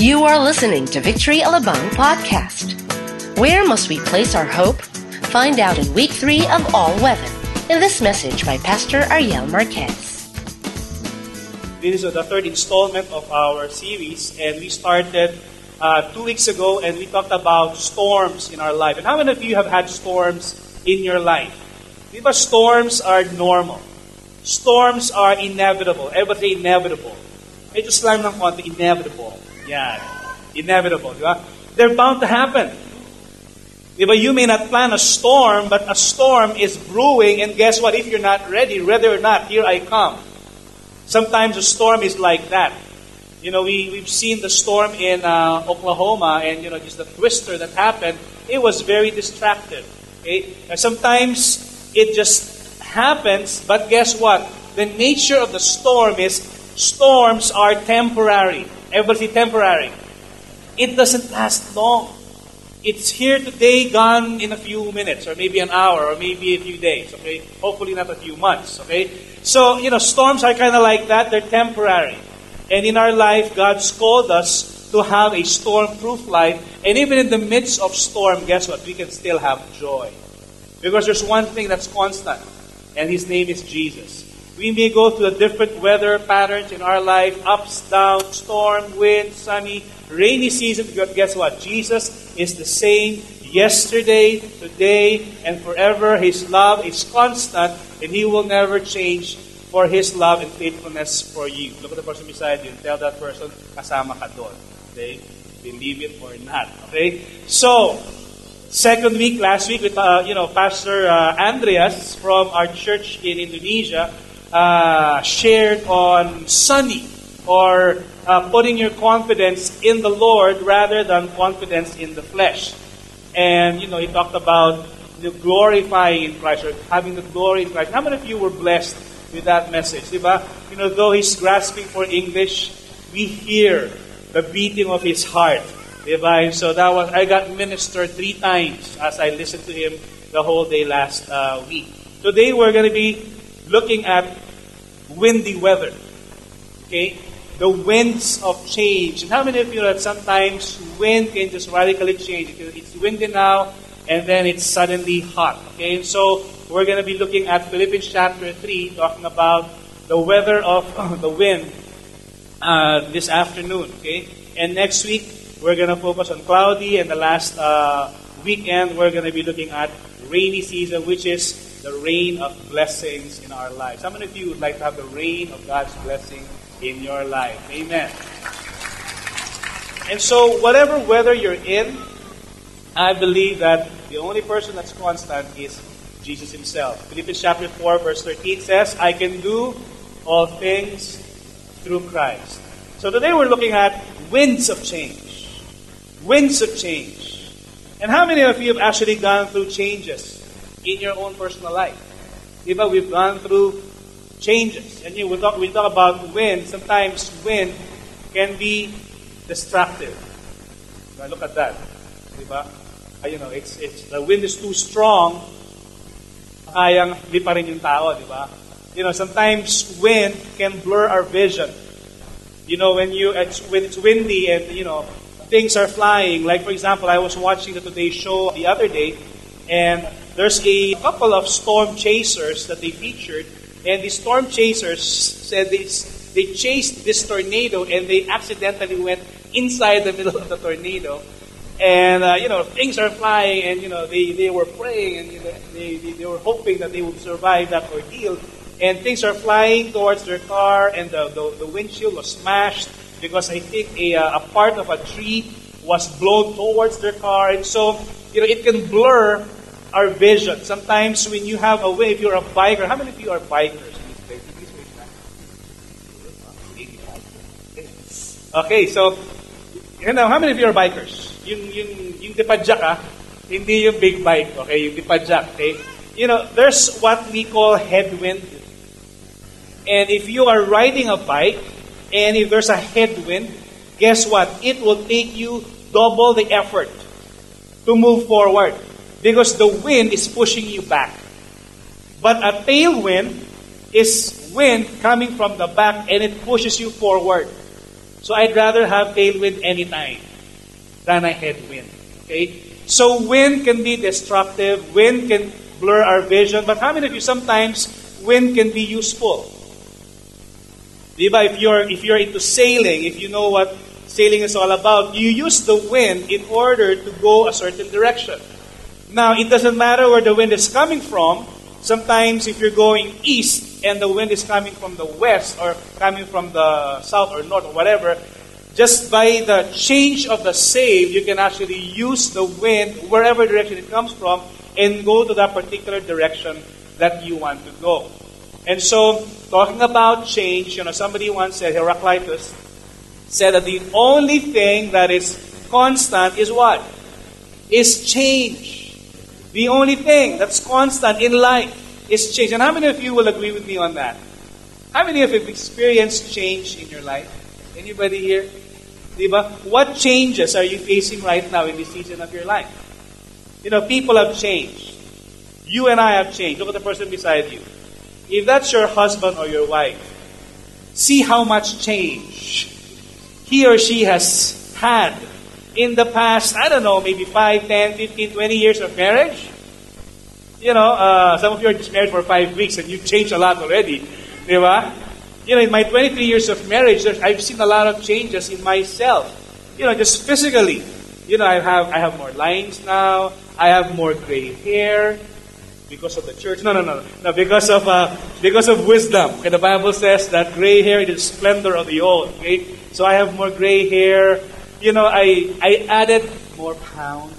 You are listening to Victory Alabang podcast. Where must we place our hope? Find out in week three of All Weather in this message by Pastor Ariel Marquez. This is the third installment of our series, and we started uh, two weeks ago, and we talked about storms in our life. And how many of you have had storms in your life? Because storms are normal. Storms are inevitable. Everybody inevitable. Medyo slam ng konti, inevitable. Yeah, inevitable, di ba? They're bound to happen. Di ba? You may not plan a storm, but a storm is brewing, and guess what? If you're not ready, whether or not, here I come. Sometimes a storm is like that. You know, we, we've seen the storm in uh, Oklahoma, and, you know, just the twister that happened, it was very distracted. Okay? Sometimes it just happens, but guess what? The nature of the storm is storms are temporary. Everybody temporary. It doesn't last long. It's here today, gone in a few minutes, or maybe an hour, or maybe a few days, okay? Hopefully not a few months, okay? So, you know, storms are kind of like that. They're temporary. And in our life, God's called us to have a storm-proof life. And even in the midst of storm, guess what? We can still have joy. Because there's one thing that's constant, and His name is Jesus. We may go through the different weather patterns in our life, ups, downs, storm, wind, sunny, rainy season. But guess what? Jesus is the same yesterday, today, and forever. His love is constant, and He will never change for His love and faithfulness for you. Look at the person beside you and tell that person, kasama ka doon. Okay? Believe it or not. Okay? So, second week, last week, with, uh, you know, Pastor uh, Andreas from our church in Indonesia, uh, shared on sunny or uh, putting your confidence in the Lord rather than confidence in the flesh. And, you know, he talked about the glorifying in Christ or having the glory in Christ. How many of you were blessed with that message? Diba? You know, though he's grasping for English, we hear the beating of his heart. So that was, I got ministered three times as I listened to him the whole day last uh, week. Today we're going to be looking at windy weather. Okay? The winds of change. And how many of you know that sometimes wind can just radically change? It's windy now, and then it's suddenly hot. Okay? And so we're going to be looking at Philippians chapter 3, talking about the weather of the wind uh, this afternoon. Okay? And next week, we're going to focus on cloudy, and the last uh, weekend, we're going to be looking at rainy season, which is the rain of blessings in our lives. How many of you would like to have the rain of God's blessing in your life? Amen. And so, whatever weather you're in, I believe that the only person that's constant is Jesus Himself. Philippians chapter 4, verse 13 says, I can do all things through Christ. So today we're looking at winds of change. Winds of change. And how many of you have actually gone through changes? In your own personal life. Diba, we've gone through changes. And you, we, talk, we talk about wind. Sometimes wind can be destructive. Diba, look at that. Diba? Uh, you know, it's, it's, the wind is too strong, kayang lipa rin yung tao, di? You know, sometimes wind can blur our vision. You know, when you it's, when it's windy and you know things are flying. Like for example, I was watching the Today Show the other day, and there's a couple of storm chasers that they featured, and the storm chasers said they, they chased this tornado and they accidentally went inside the middle of the tornado. And, uh, you know, things are flying, and, you know, they, they were praying and you know, they, they, they were hoping that they would survive that ordeal. And things are flying towards their car, and the, the, the windshield was smashed because I think a, uh, a part of a tree was blown towards their car. And so, you know, it can blur our vision. Sometimes when you have a way, if you're a biker, how many of you are bikers? Okay, so, you know, how many of you are bikers? Yung, yung, yung dipadjak, ah, hindi yung big bike, okay? Yung dipadjak, okay? You know, there's what we call headwind. And if you are riding a bike, and if there's a headwind, guess what? It will take you double the effort to move forward because the wind is pushing you back. But a tailwind is wind coming from the back and it pushes you forward. So I'd rather have tailwind anytime than a headwind. Okay? So wind can be destructive, wind can blur our vision, but how many of you sometimes wind can be useful? If you're if you're into sailing, if you know what sailing is all about, you use the wind in order to go a certain direction. Now, it doesn't matter where the wind is coming from. Sometimes if you're going east and the wind is coming from the west or coming from the south or north or whatever, just by the change of the sail, you can actually use the wind wherever direction it comes from and go to that particular direction that you want to go. And so, talking about change, you know, somebody once said, Heraclitus said that the only thing that is constant is what? Is change. The only thing that's constant in life is change. And how many of you will agree with me on that? How many of you have experienced change in your life? Anybody here? Diba? What changes are you facing right now in this season of your life? You know, people have changed. You and I have changed. Look at the person beside you. If that's your husband or your wife, see how much change he or she has had in the past, I don't know, maybe 5, 10, 15, 20 years of marriage. You know, uh, some of you are just married for five weeks and you've changed a lot already. Diba? You know, in my 23 years of marriage, I've seen a lot of changes in myself. You know, just physically. You know, I have I have more lines now. I have more gray hair because of the church. No, no, no, no. Because of uh, because of wisdom. Okay, the Bible says that gray hair is the splendor of the old. Okay, so I have more gray hair. You know, I I added more pounds.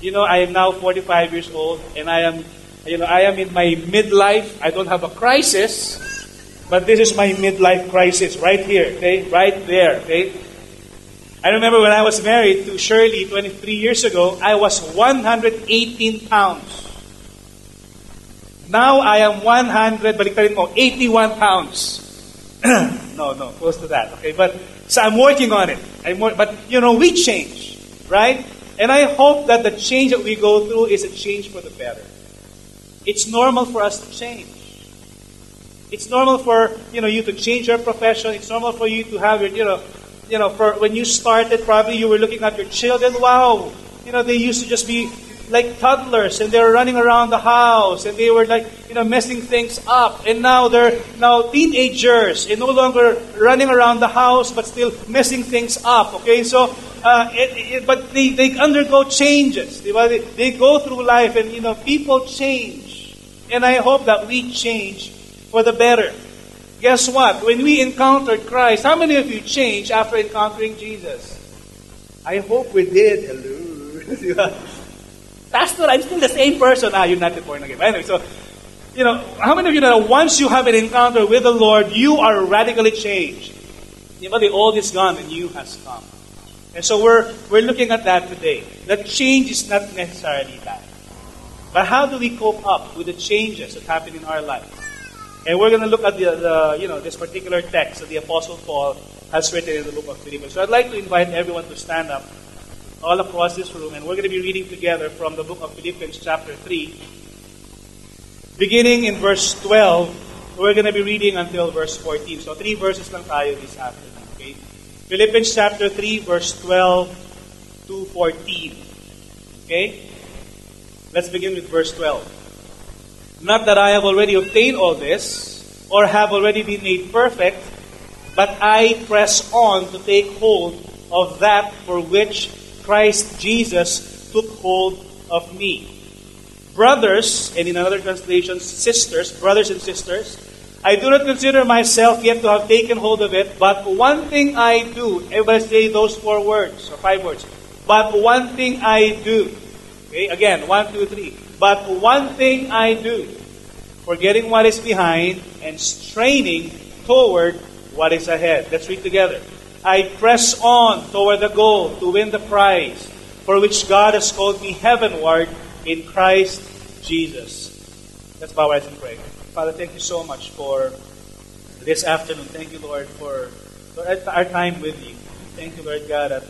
You know, I am now 45 years old, and I am, you know, I am in my midlife. I don't have a crisis, but this is my midlife crisis right here, okay? Right there, okay? I remember when I was married to Shirley 23 years ago, I was 118 pounds. Now I am 100, baliktarin mo, 81 pounds. no, no, close to that, okay? But, so I'm working on it. Work, but, you know, we change, right? And I hope that the change that we go through is a change for the better. It's normal for us to change. It's normal for you know you to change your profession. It's normal for you to have your you know you know for when you started probably you were looking at your children. Wow, you know they used to just be like toddlers and they were running around the house and they were like you know messing things up. And now they're now teenagers and no longer running around the house but still messing things up okay? So uh, it, it, but they, they undergo changes they, they go through life and you know people change. And i hope that we change for the better. Guess what? When we encountered christ how many of you changed after encountering jesus? I hope we did. Hello Pastor, I'm still the same person. Ah, you're not the born again. Anyway, so, you know, how many of you know that once you have an encounter with the Lord, you are radically changed? You know, the old is gone, the new has come. And so we're, we're looking at that today. That change is not necessarily bad. But how do we cope up with the changes that happen in our life? And we're going to look at the, the, you know, this particular text that the Apostle Paul has written in the book of Philippians. So I'd like to invite everyone to stand up all across this room, and we're going to be reading together from the book of Philippians, chapter 3. Beginning in verse 12, we're going to be reading until verse 14. So, three verses lang tayo this afternoon. Okay? Philippians chapter 3, verse 12 to 14. Okay? Let's begin with verse 12. Not that I have already obtained all this, or have already been made perfect, but I press on to take hold of that for which Christ Jesus took hold of me. Brothers, and in another translation, sisters, brothers and sisters, I do not consider myself yet to have taken hold of it, but one thing I do. Everybody say those four words, or five words. But one thing I do. Okay, again, one, two, three. But one thing I do, forgetting what is behind and straining toward what is ahead. Let's read together. I press on toward the goal to win the prize for which God has called me heavenward in Christ Jesus. Let's bow our heads and pray. Father, thank you so much for this afternoon. Thank you, Lord, for, for our time with you. Thank you, Lord God, that,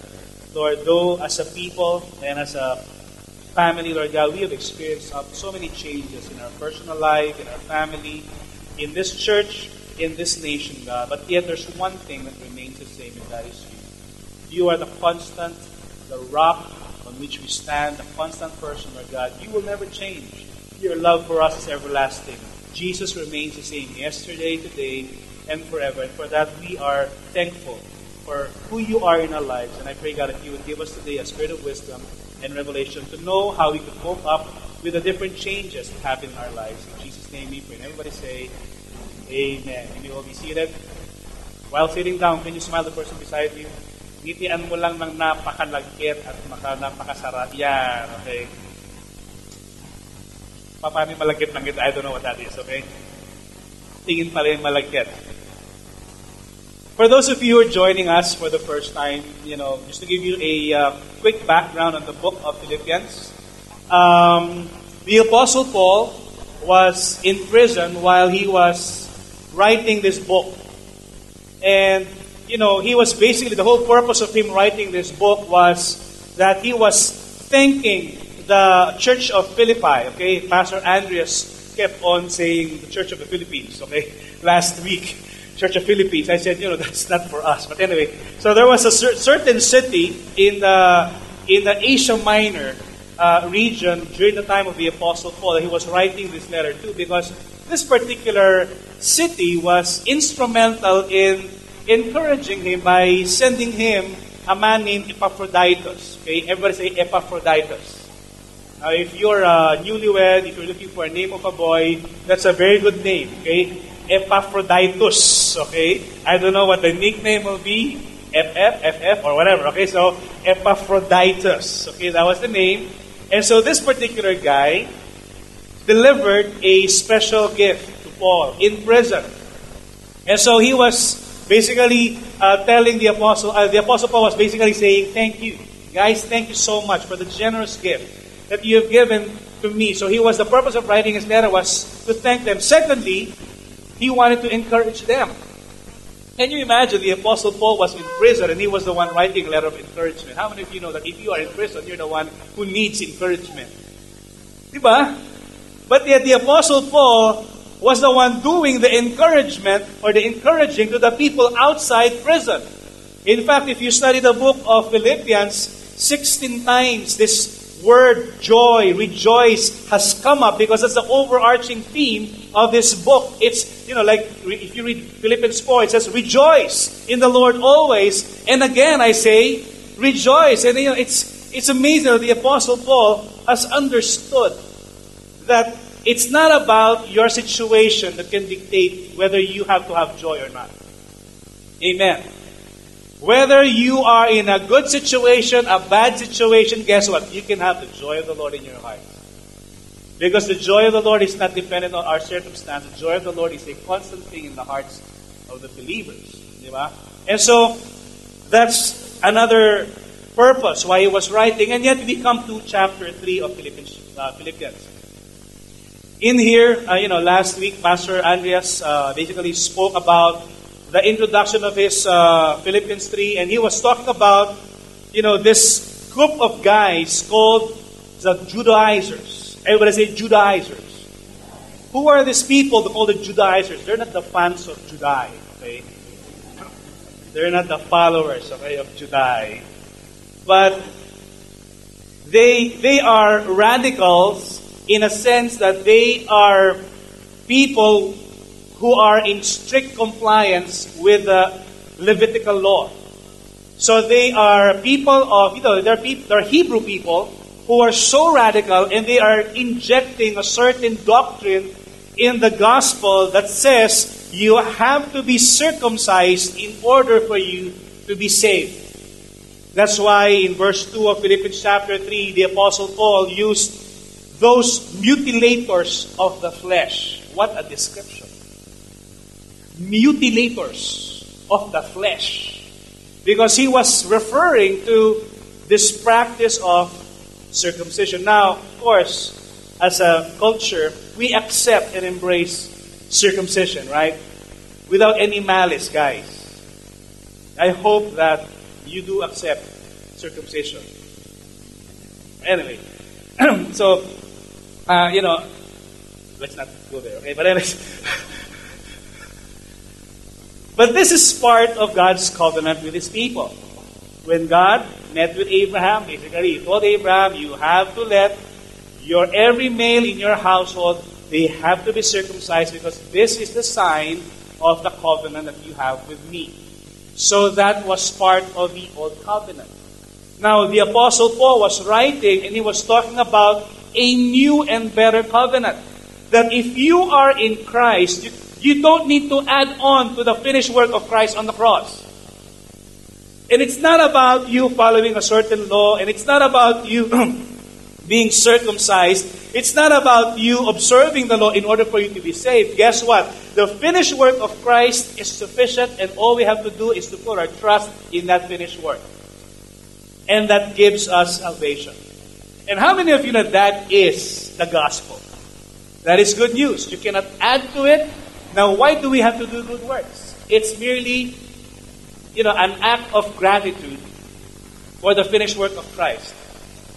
Lord, though as a people and as a family, Lord God, we have experienced so many changes in our personal life, in our family, in this church, in this nation, God. But yet there's one thing that remains the same, and that is you. You are the constant, the rock on which we stand, the constant person, Lord God. You will never change. Your love for us is everlasting. Jesus remains the same yesterday, today, and forever. And for that, we are thankful for who you are in our lives. And I pray, God, that you would give us today a spirit of wisdom and revelation to know how we could cope up with the different changes that happen in our lives. In Jesus' name we pray. And everybody say, Amen. You will be seated. While sitting down, can you smile the person beside you? Ngitian mo lang ng napakalagkit at maka, napakasarap. Yan, okay? Paano yung malagkit ng I don't know what that is, okay? Tingin pala yung malagkit. For those of you who are joining us for the first time, you know, just to give you a uh, quick background on the book of Philippians, um, the Apostle Paul was in prison while he was writing this book. And, you know, he was basically, the whole purpose of him writing this book was that he was thanking the church of Philippi, okay? Pastor Andreas kept on saying the church of the Philippines, okay? Last week. Church of Philippines. I said, you know, that's not for us. But anyway, so there was a cer- certain city in the in the Asia Minor uh, region during the time of the Apostle Paul he was writing this letter to, because this particular city was instrumental in encouraging him by sending him a man named Epaphroditus. Okay, everybody say Epaphroditus. Now, if you're a newlywed, if you're looking for a name of a boy, that's a very good name. Okay, Epaphroditus. Okay? I don't know what the nickname will be. FF, FF, or whatever. Okay, so Epaphroditus. Okay, that was the name. And so this particular guy delivered a special gift to Paul in prison. And so he was basically uh, telling the apostle, uh, the apostle Paul was basically saying, Thank you. Guys, thank you so much for the generous gift that you have given to me. So he was, the purpose of writing his letter was to thank them. Secondly, he wanted to encourage them. Can you imagine the Apostle Paul was in prison and he was the one writing a letter of encouragement? How many of you know that if you are in prison, you're the one who needs encouragement? Diba? But yet the Apostle Paul was the one doing the encouragement or the encouraging to the people outside prison. In fact, if you study the book of Philippians, 16 times this word joy, rejoice has come up because that's the overarching theme of this book. It's, you know, like if you read Philippians 4, it says, rejoice in the Lord always. And again, I say, rejoice. And, you know, it's, it's amazing that the Apostle Paul has understood that it's not about your situation that can dictate whether you have to have joy or not. Amen. Whether you are in a good situation, a bad situation, guess what? You can have the joy of the Lord in your heart. Because the joy of the Lord is not dependent on our circumstance. The joy of the Lord is a constant thing in the hearts of the believers. And so, that's another purpose why he was writing. And yet, we come to chapter 3 of Philippians. Uh, Philippians. In here, uh, you know, last week, Pastor Andreas uh, basically spoke about the introduction of his uh, Philippians 3, and he was talking about, you know, this group of guys called the Judaizers. Everybody say Judaizers. Who are these people called the Judaizers? They're not the fans of Juday, okay? They're not the followers, okay, of Juday. But they, they are radicals in a sense that they are people who are in strict compliance with the Levitical law. So they are people of, you know, they're, people, they're Hebrew people who are so radical and they are injecting a certain doctrine in the gospel that says you have to be circumcised in order for you to be saved. That's why in verse 2 of Philippians chapter 3, the Apostle Paul used those mutilators of the flesh. What a description mutilators of the flesh. Because he was referring to this practice of circumcision. Now, of course, as a culture, we accept and embrace circumcision, right? Without any malice, guys. I hope that you do accept circumcision. Anyway, so, uh, you know, let's not go there, okay? But anyways, But this is part of God's covenant with His people. When God met with Abraham, basically He told Abraham, you have to let your every male in your household, they have to be circumcised because this is the sign of the covenant that you have with me. So that was part of the old covenant. Now, the Apostle Paul was writing and he was talking about a new and better covenant. That if you are in Christ, you, you don't need to add on to the finished work of Christ on the cross. And it's not about you following a certain law, and it's not about you being circumcised. It's not about you observing the law in order for you to be saved. Guess what? The finished work of Christ is sufficient, and all we have to do is to put our trust in that finished work. And that gives us salvation. And how many of you know that is the gospel? That is good news. You cannot add to it. Now, why do we have to do good works? It's merely, you know, an act of gratitude for the finished work of Christ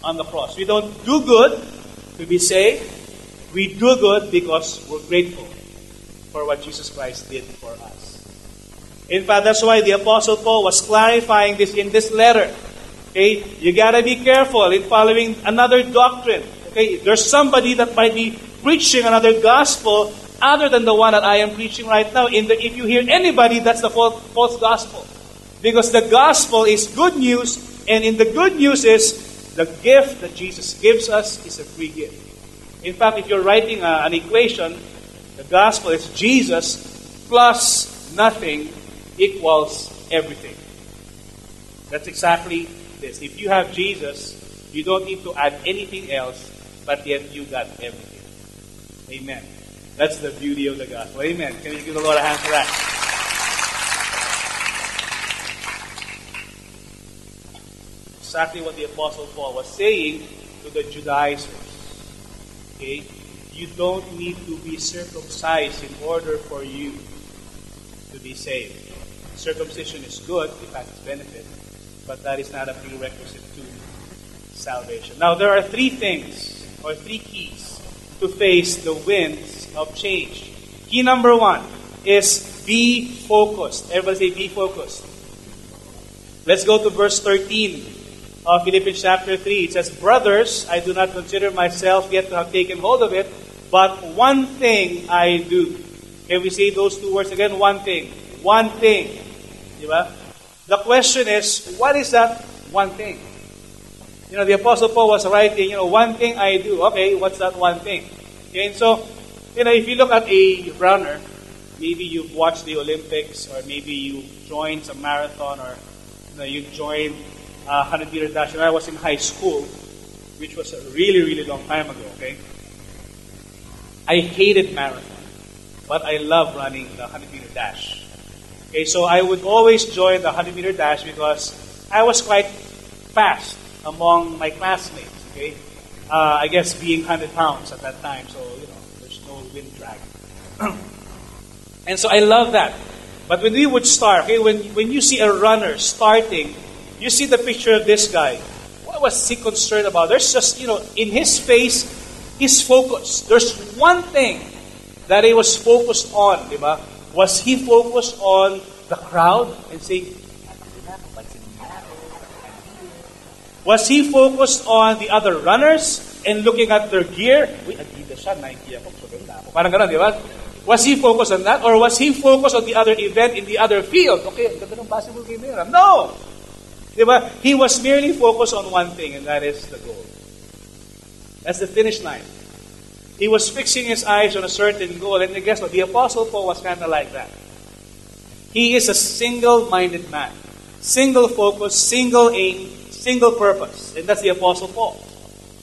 on the cross. We don't do good to be saved. We do good because we're grateful for what Jesus Christ did for us. In fact, that's why the Apostle Paul was clarifying this in this letter. Okay, you gotta be careful in following another doctrine. Okay, there's somebody that might be preaching another gospel other than the one that I am preaching right now. In the, if you hear anybody, that's the false, false gospel. Because the gospel is good news, and in the good news is the gift that Jesus gives us is a free gift. In fact, if you're writing a, an equation, the gospel is Jesus plus nothing equals everything. That's exactly this. If you have Jesus, you don't need to add anything else, but yet you got everything. Amen. That's the beauty of the gospel. Amen. Can you give the Lord a hand for that? Exactly what the Apostle Paul was saying to the Judaizers. Okay? You don't need to be circumcised in order for you to be saved. Circumcision is good, it has its benefit, but that is not a prerequisite to salvation. Now, there are three things, or three keys, to face the winds of change. Key number one is be focused. Everybody say, be focused. Let's go to verse 13 of Philippians chapter 3. It says, Brothers, I do not consider myself yet to have taken hold of it, but one thing I do. Can we say those two words again? One thing. One thing. Diba? The question is, what is that one thing? You know, the Apostle Paul was writing, you know, one thing I do. Okay, what's that one thing? Okay, and so, you know, if you look at a runner, maybe you've watched the Olympics, or maybe you joined some marathon, or you know, you joined uh, 100 meter dash when I was in high school, which was a really, really long time ago, okay? I hated marathon, but I love running the 100 meter dash. Okay, so I would always join the 100 meter dash because I was quite fast among my classmates, okay? Uh, I guess being 100 pounds at that time, so, you know, there's no wind drag. and so I love that. But when we would start, okay, when, when you see a runner starting you see the picture of this guy. What was he concerned about? There's just, you know, in his face, he's focused. There's one thing that he was focused on, di ba? Was he focused on the crowd and saying, Was he focused on the other runners and looking at their gear? Parang ba? Was he focused on that? Or was he focused on the other event in the other field? Okay, basketball game. No! He was merely focused on one thing, and that is the goal. That's the finish line. He was fixing his eyes on a certain goal, and guess what? The Apostle Paul was kind of like that. He is a single minded man, single focus, single aim, single purpose. And that's the Apostle Paul.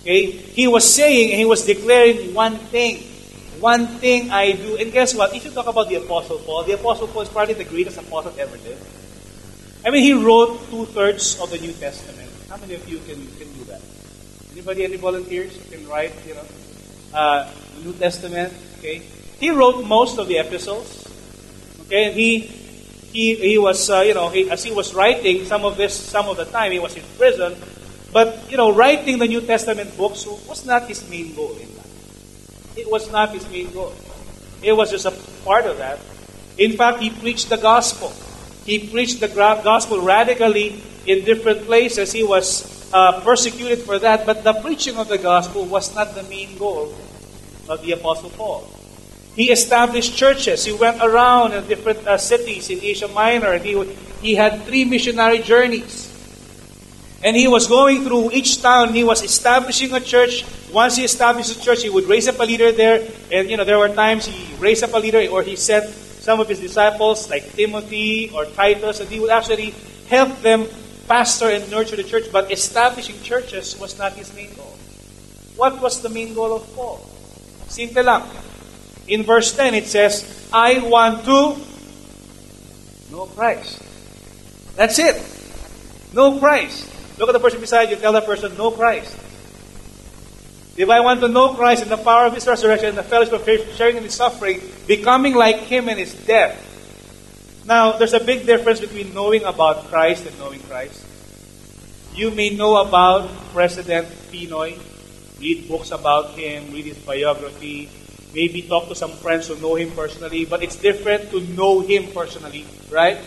Okay? He was saying and he was declaring one thing. One thing I do. And guess what? If you talk about the Apostle Paul, the Apostle Paul is probably the greatest apostle ever lived. I mean, he wrote two thirds of the New Testament. How many of you can, can do that? Anybody, any volunteers who can write, you know, uh, the New Testament? Okay, he wrote most of the epistles. Okay, and he he he was uh, you know he, as he was writing some of this some of the time he was in prison, but you know writing the New Testament books was not his main goal in life. It was not his main goal. It was just a part of that. In fact, he preached the gospel. He preached the gospel radically in different places. He was uh, persecuted for that, but the preaching of the gospel was not the main goal of the Apostle Paul. He established churches. He went around in different uh, cities in Asia Minor, and he, he had three missionary journeys. And he was going through each town. He was establishing a church. Once he established a church, he would raise up a leader there. And, you know, there were times he raised up a leader or he sent some of his disciples, like Timothy or Titus, and he would actually help them pastor and nurture the church. But establishing churches was not his main goal. What was the main goal of Paul? Simple lang. In verse 10, it says, I want to know Christ. That's it. Know Christ. Look at the person beside you. Tell that person, know Christ. If I want to know Christ and the power of His resurrection and the fellowship of faith, sharing in His suffering, becoming like Him in His death. Now, there's a big difference between knowing about Christ and knowing Christ. You may know about President PNoy, read books about him, read his biography, maybe talk to some friends who know him personally, but it's different to know him personally, right?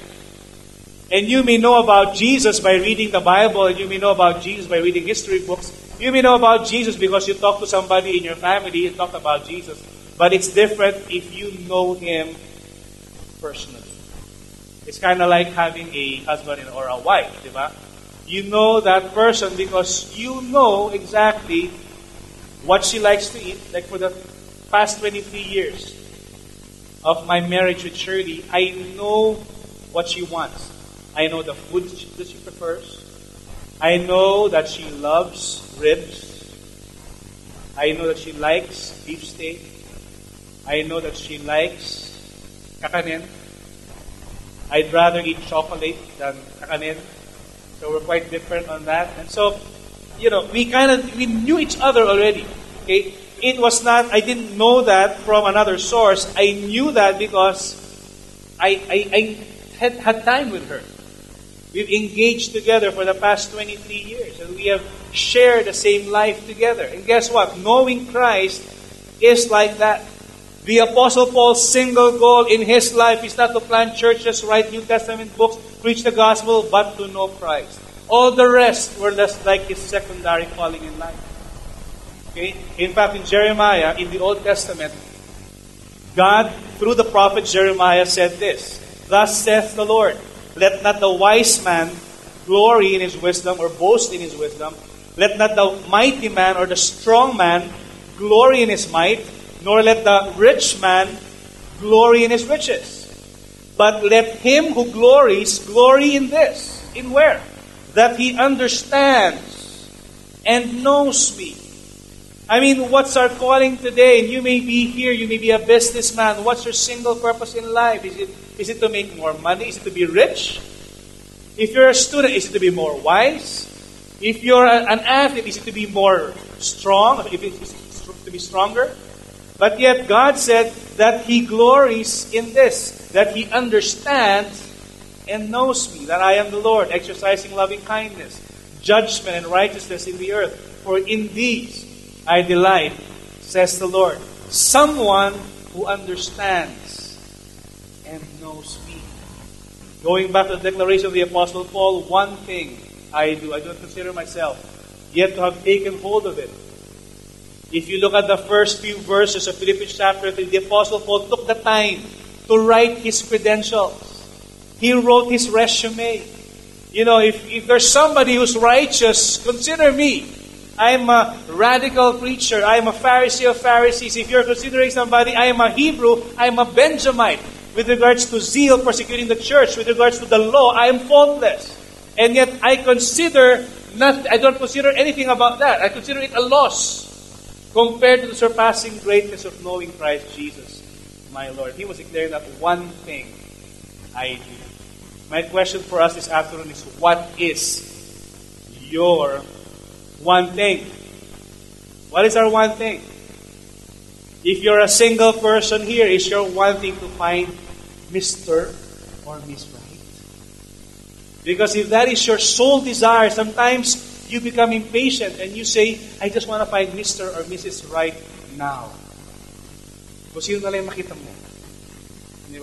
And you may know about Jesus by reading the Bible, and you may know about Jesus by reading history books. You may know about Jesus because you talk to somebody in your family and talk about Jesus. But it's different if you know him personally. It's kind of like having a husband or a wife, diba? You know that person because you know exactly what she likes to eat. Like for the past 23 years of my marriage with Shirley, I know what she wants. I know the food that she prefers. I know that she loves ribs. I know that she likes beef steak. I know that she likes kakanin. I'd rather eat chocolate than kakanin. So we're quite different on that. And so, you know, we kind of we knew each other already. Okay? It was not I didn't know that from another source. I knew that because I I, I had, had time with her. We've engaged together for the past 23 years, and we have shared the same life together. And guess what? Knowing Christ is like that. The Apostle Paul's single goal in his life is not to plant churches, write New Testament books, preach the gospel, but to know Christ. All the rest were less like his secondary calling in life. Okay? In fact, in Jeremiah, in the Old Testament, God, through the prophet Jeremiah, said this Thus saith the Lord. Let not the wise man glory in his wisdom or boast in his wisdom. Let not the mighty man or the strong man glory in his might, nor let the rich man glory in his riches. But let him who glories glory in this. In where? That he understands and knows me. I mean, what's our calling today? And you may be here, you may be a businessman. What's your single purpose in life? Is it is it to make more money? Is it to be rich? If you're a student, is it to be more wise? If you're an athlete, is it to be more strong? If it's to be stronger? But yet God said that He glories in this, that He understands and knows me, that I am the Lord, exercising loving kindness, judgment, and righteousness in the earth. For in these I delight, says the Lord. Someone who understands and no speed. Going back to the declaration of the Apostle Paul, one thing I do, I don't consider myself yet to have taken hold of it. If you look at the first few verses of Philippians chapter 3, the Apostle Paul took the time to write his credentials. He wrote his resume. You know, if, if there's somebody who's righteous, consider me. I'm a radical preacher. I'm a Pharisee of Pharisees. If you're considering somebody, I am a Hebrew. I'm a Benjamite. With regards to zeal persecuting the church, with regards to the law, I am faultless. And yet I consider not I don't consider anything about that. I consider it a loss compared to the surpassing greatness of knowing Christ Jesus, my Lord. He was declaring that one thing I do. My question for us this afternoon is what is your one thing? What is our one thing? If you're a single person here, is your one thing to find Mr. or Miss Right? Because if that is your sole desire, sometimes you become impatient and you say, I just want to find Mr. or Mrs. Right now. Kung sino na lang makita mo. Di?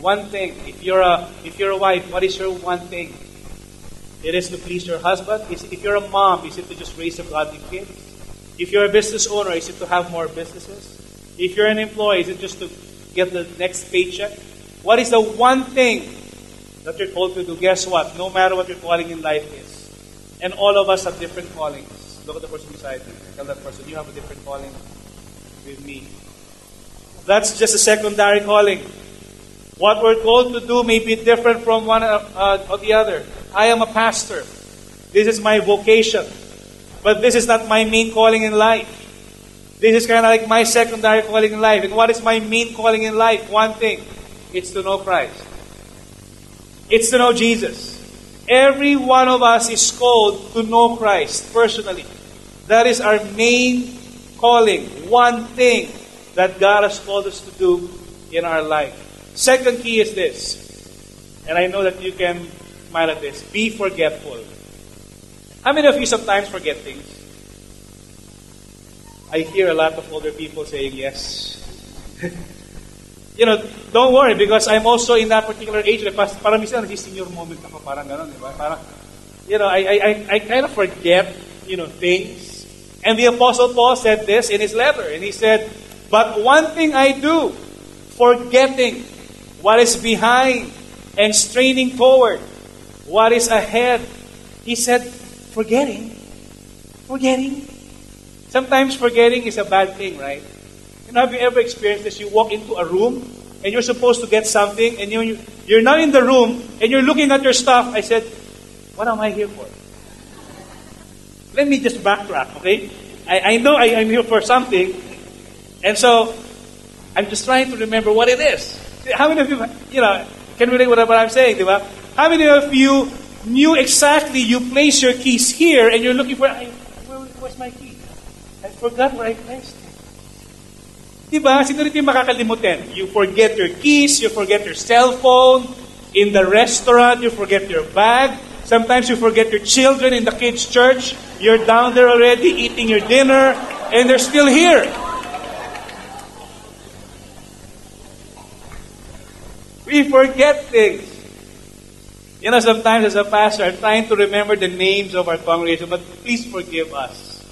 One thing. If you're a if you're a wife, what is your one thing? It is to please your husband. If you're a mom, is it to just raise up godly kids? If you're a business owner, is it to have more businesses? If you're an employee, is it just to get the next paycheck? What is the one thing that you're called to do? Guess what? No matter what your calling in life is, and all of us have different callings. Look at the person beside you. Tell that person, you have a different calling with me. That's just a secondary calling. What we're called to do may be different from one uh, or the other. I am a pastor. This is my vocation. But this is not my main calling in life. This is kind of like my secondary calling in life. And what is my main calling in life? One thing it's to know Christ, it's to know Jesus. Every one of us is called to know Christ personally. That is our main calling. One thing that God has called us to do in our life. Second key is this, and I know that you can smile at this be forgetful. How many of you sometimes forget things? I hear a lot of older people saying yes. you know, don't worry because I'm also in that particular age. Parang minsan, senior moment ako, parang ganun, di ba? Parang, you know, I, I, I kind of forget, you know, things. And the Apostle Paul said this in his letter, and he said, but one thing I do, forgetting what is behind and straining toward what is ahead. He said, forgetting. Forgetting. Sometimes forgetting is a bad thing, right? You know, have you ever experienced this? You walk into a room and you're supposed to get something and you, you're not in the room and you're looking at your stuff. I said, what am I here for? Let me just backtrack, okay? I, I know I, am here for something, and so, I'm just trying to remember what it is. How many of you, you know, can relate with what I'm saying, diba? How many of you knew exactly you place your keys here and you're looking for, where, where's my key? I forgot where I placed it. Diba? Sino rin yung makakalimutin? You forget your keys, you forget your cell phone, in the restaurant, you forget your bag. Sometimes you forget your children in the kids' church. You're down there already eating your dinner, and they're still here. We forget things. You know, sometimes as a pastor, I'm trying to remember the names of our congregation, but please forgive us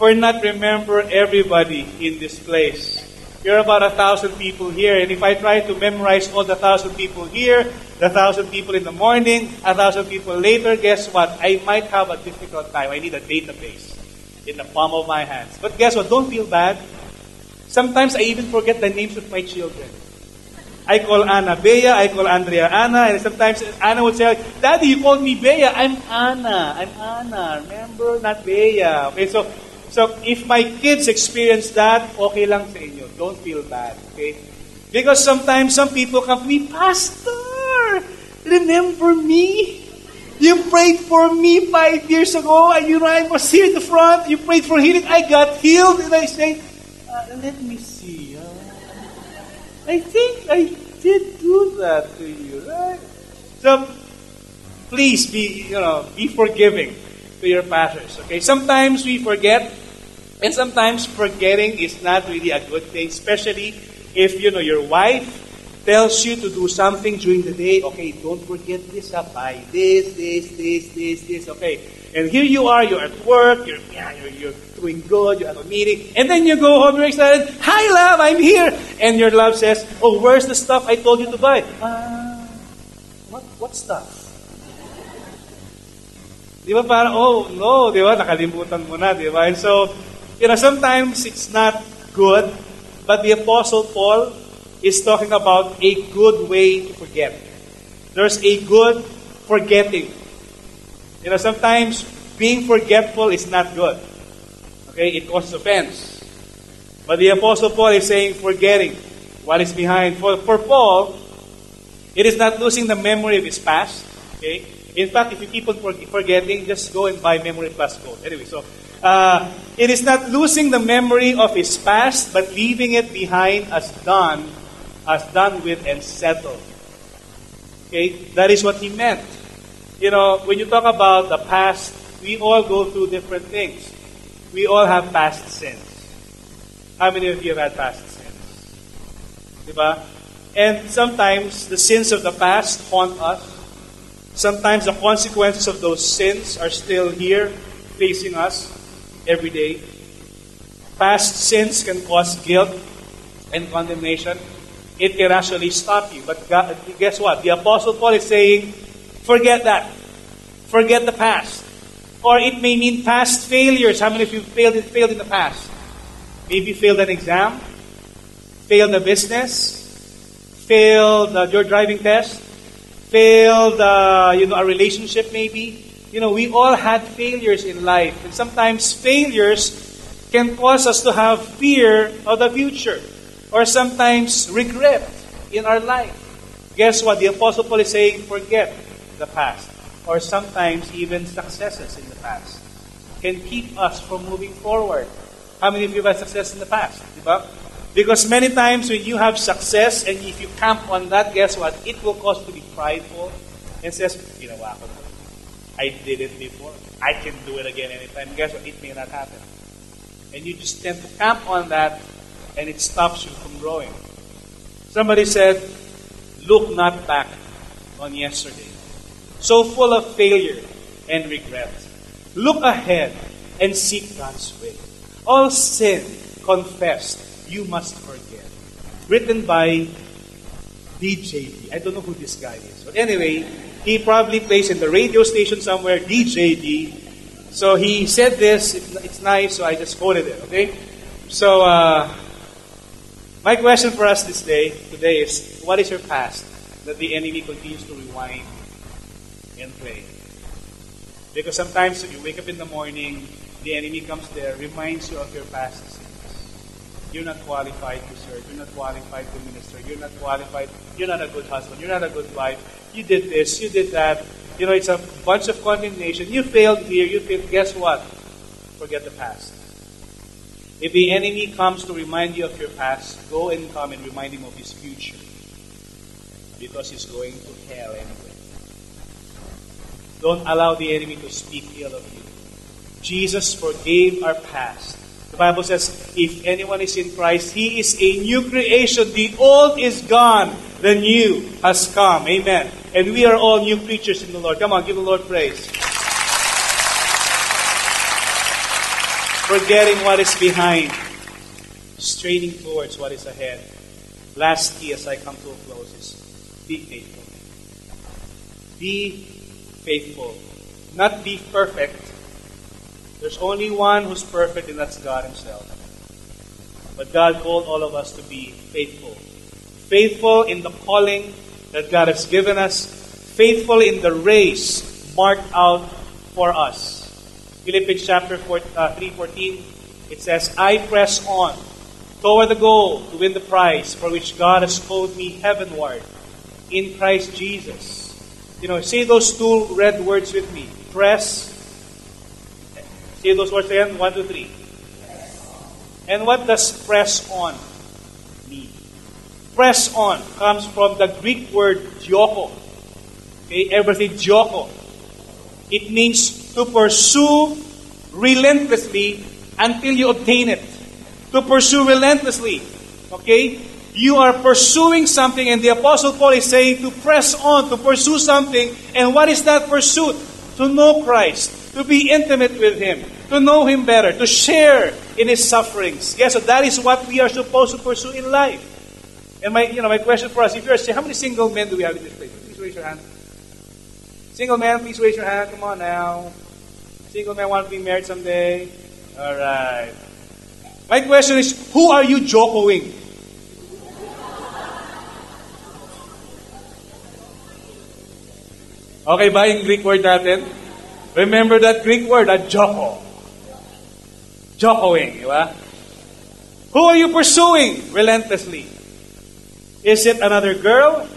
for not remember everybody in this place. You're about a thousand people here, and if I try to memorize all the thousand people here, the thousand people in the morning, a thousand people later, guess what? I might have a difficult time. I need a database in the palm of my hands. But guess what? Don't feel bad. Sometimes I even forget the names of my children. I call Anna Bea, I call Andrea Anna, and sometimes Anna would say, Daddy, you called me Bea. I'm Anna. I'm Anna. Remember, not Bea. Okay, so so if my kids experience that, okay lang sa inyo. Don't feel bad. Okay? Because sometimes some people come to me, Pastor, remember me? You prayed for me five years ago, and you know I was here in the front. You prayed for healing. I got healed, and I say, uh, let me see. Uh, I think I did do that to you, right? So please be, you know, be forgiving to your pastors. Okay? Sometimes we forget, and sometimes forgetting is not really a good thing, especially if you know your wife tells you to do something during the day. Okay, don't forget this. Uh, buy this, this, this, this, this. Okay, and here you are. You're at work. You're yeah, you're, you're doing good, you have a meeting, and then you go home, you're excited, Hi, love, I'm here. And your love says, Oh, where's the stuff I told you to buy? Uh, what, what stuff? Di ba parang, oh, no, di ba, nakalimutan mo na, di ba? And so, you know, sometimes it's not good, but the Apostle Paul is talking about a good way to forget. There's a good forgetting. You know, sometimes being forgetful is not good. Okay, it causes offense. But the Apostle Paul is saying forgetting what is behind. For, for Paul, it is not losing the memory of his past. Okay? In fact, if you keep on forgetting, just go and buy Memory Plus Gold. Anyway, so uh, it is not losing the memory of his past, but leaving it behind as done, as done with and settled. Okay, that is what he meant. You know, when you talk about the past, we all go through different things we all have past sins. How many of you have had past sins? Diba? And sometimes the sins of the past haunt us. Sometimes the consequences of those sins are still here facing us every day. Past sins can cause guilt and condemnation. It can actually stop you. But God, guess what? The Apostle Paul is saying, forget that. Forget the past. Or it may mean past failures. How many of you failed, failed in the past? Maybe failed an exam, failed a business, failed uh, your driving test, failed uh, you know a relationship maybe. You know, we all had failures in life. And sometimes failures can cause us to have fear of the future or sometimes regret in our life. Guess what? The Apostle Paul is saying, forget the past. Or sometimes even successes in the past can keep us from moving forward. How many of you have had success in the past? Diba? Because many times when you have success and if you camp on that, guess what? It will cause you to be prideful and says, you know what? I did it before. I can do it again anytime. Guess what? It may not happen. And you just tend to camp on that and it stops you from growing. Somebody said, look not back on yesterday. So full of failure and regret. Look ahead and seek God's way. All sin confessed, you must forget. Written by DJD. I don't know who this guy is. But anyway, he probably plays in the radio station somewhere, DJD. So he said this, it's nice, so I just quoted it, okay? So, uh, my question for us this day, today is, what is your past that the enemy continues to rewind and play? Because sometimes you wake up in the morning, the enemy comes there, reminds you of your past sins. You're not qualified to serve. You're not qualified to minister. You're not qualified. You're not a good husband. You're not a good wife. You did this. You did that. You know, it's a bunch of condemnation. You failed here. You failed. Guess what? Forget the past. If the enemy comes to remind you of your past, go and come and remind him of his future. Because he's going to hell anyway. Don't allow the enemy to speak ill of you. Jesus forgave our past. The Bible says, if anyone is in Christ, he is a new creation. The old is gone, the new has come. Amen. And we are all new creatures in the Lord. Come on, give the Lord praise. Forgetting what is behind, straining towards what is ahead. Last key as I come to a close is be faithful. Be faithful. Not be perfect, there's only one who's perfect, and that's God Himself. But God called all of us to be faithful. Faithful in the calling that God has given us, faithful in the race marked out for us. Philippians chapter 4, uh, 3.14, it says, I press on toward the goal to win the prize for which God has called me heavenward in Christ Jesus. You know, say those two red words with me. Press Say those words again. One, two, three. And what does press on mean? Press on comes from the Greek word dioko. Okay, everybody dioko. It means to pursue relentlessly until you obtain it. To pursue relentlessly. Okay? You are pursuing something, and the Apostle Paul is saying to press on, to pursue something. And what is that pursuit? To know Christ to be intimate with Him, to know Him better, to share in His sufferings. Yes, so that is what we are supposed to pursue in life. And my, you know, my question for us, if you're saying how many single men do we have in this place? Please raise your hand. Single man, please raise your hand. Come on now. Single man want to be married someday? All right. My question is, who are you joking? Okay ba yung Greek word natin? Remember that Greek word, a joko. Jokoing, di ba? Who are you pursuing relentlessly? Is it another girl?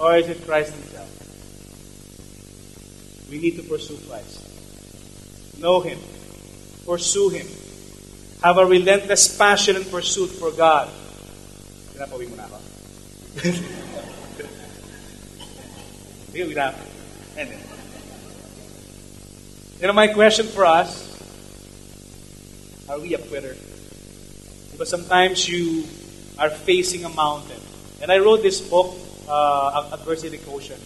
Or is it Christ Himself? We need to pursue Christ. Know Him. Pursue Him. Have a relentless passion and pursuit for God. Pinapawin mo na ako. Sige, wala. Amen. You know, my question for us are we a quitter? Because sometimes you are facing a mountain And I wrote this book, uh, Adversity Quotient.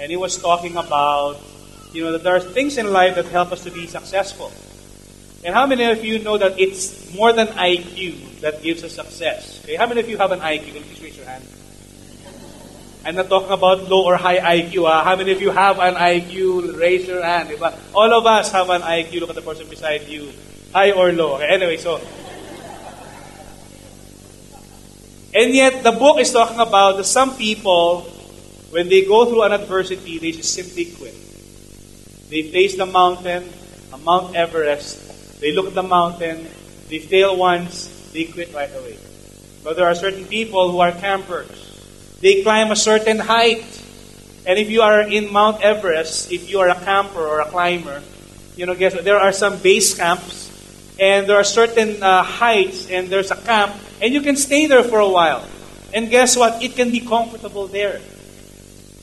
And it was talking about, you know, that there are things in life that help us to be successful. And how many of you know that it's more than IQ that gives us success? Okay, how many of you have an IQ? Can you please raise your hand? I'm not talking about low or high IQ. Ah. How many of you have an IQ? Raise your hand. Diba? All of us have an IQ. Look at the person beside you. High or low. Okay, anyway, so. And yet, the book is talking about that some people, when they go through an adversity, they just simply quit. They face the mountain, a Mount Everest. They look at the mountain. They fail once. They quit right away. But there are certain people who are campers. They climb a certain height. And if you are in Mount Everest, if you are a camper or a climber, you know, guess what? There are some base camps, and there are certain uh, heights, and there's a camp, and you can stay there for a while. And guess what? It can be comfortable there.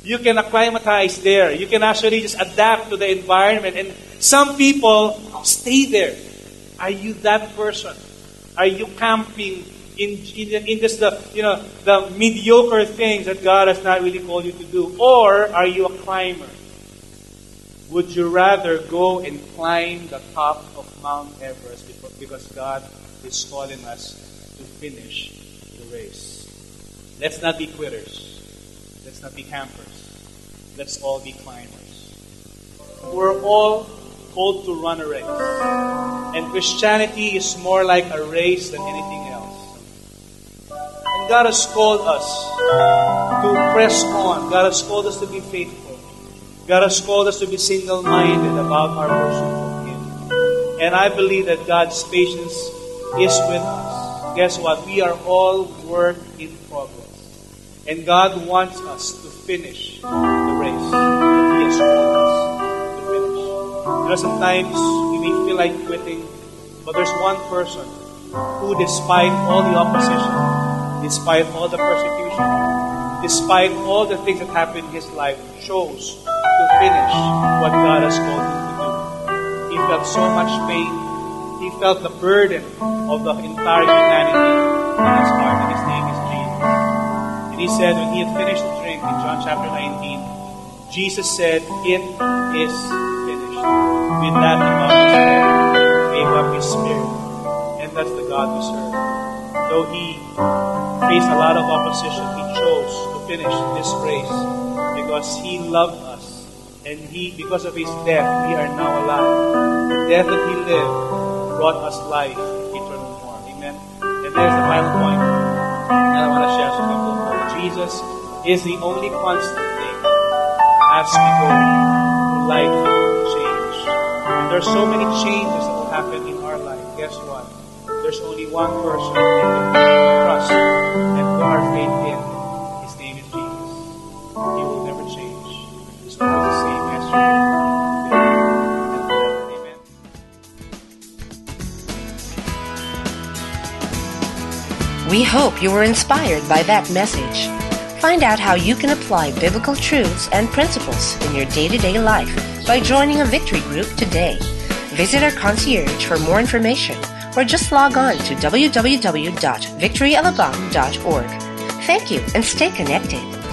You can acclimatize there. You can actually just adapt to the environment. And some people stay there. Are you that person? Are you camping in, in, in just the, you know, the mediocre things that God has not really called you to do? Or are you a climber? Would you rather go and climb the top of Mount Everest because God is calling us to finish the race? Let's not be quitters. Let's not be campers. Let's all be climbers. We're all called to run a race. And Christianity is more like a race than anything else. God has called us to press on. God has called us to be faithful. God has called us to be single minded about our pursuit of Him. And I believe that God's patience is with us. Guess what? We are all work in progress. And God wants us to finish the race that He has called us to finish. You know, sometimes we may feel like quitting, but there's one person who, despite all the opposition, despite all the persecution, despite all the things that happened in his life, chose to finish what God has called him to do. He felt so much pain. He felt the burden of the entire humanity in his heart, and his name is Jesus. And he said, when he had finished the drink in John chapter 19, Jesus said, It is finished. With that, he gave up his spirit. And that's the God we serve. Though he faced a lot of opposition, he chose to finish this race because he loved us. And he, because of his death, we are now alive. The death that he lived brought us life, eternal form. Amen. And there's the final point that I want to share with you. Jesus is the only constant thing as we go life change. And there are so many changes that will happen in our life. Guess what? There's only one person we can trust and put our faith in. His name is Jesus. He will never change. He's always the same yesterday. We hope you were inspired by that message. Find out how you can apply biblical truths and principles in your day to day life by joining a victory group today. Visit our concierge for more information or just log on to www.victoryalabang.org. Thank you and stay connected.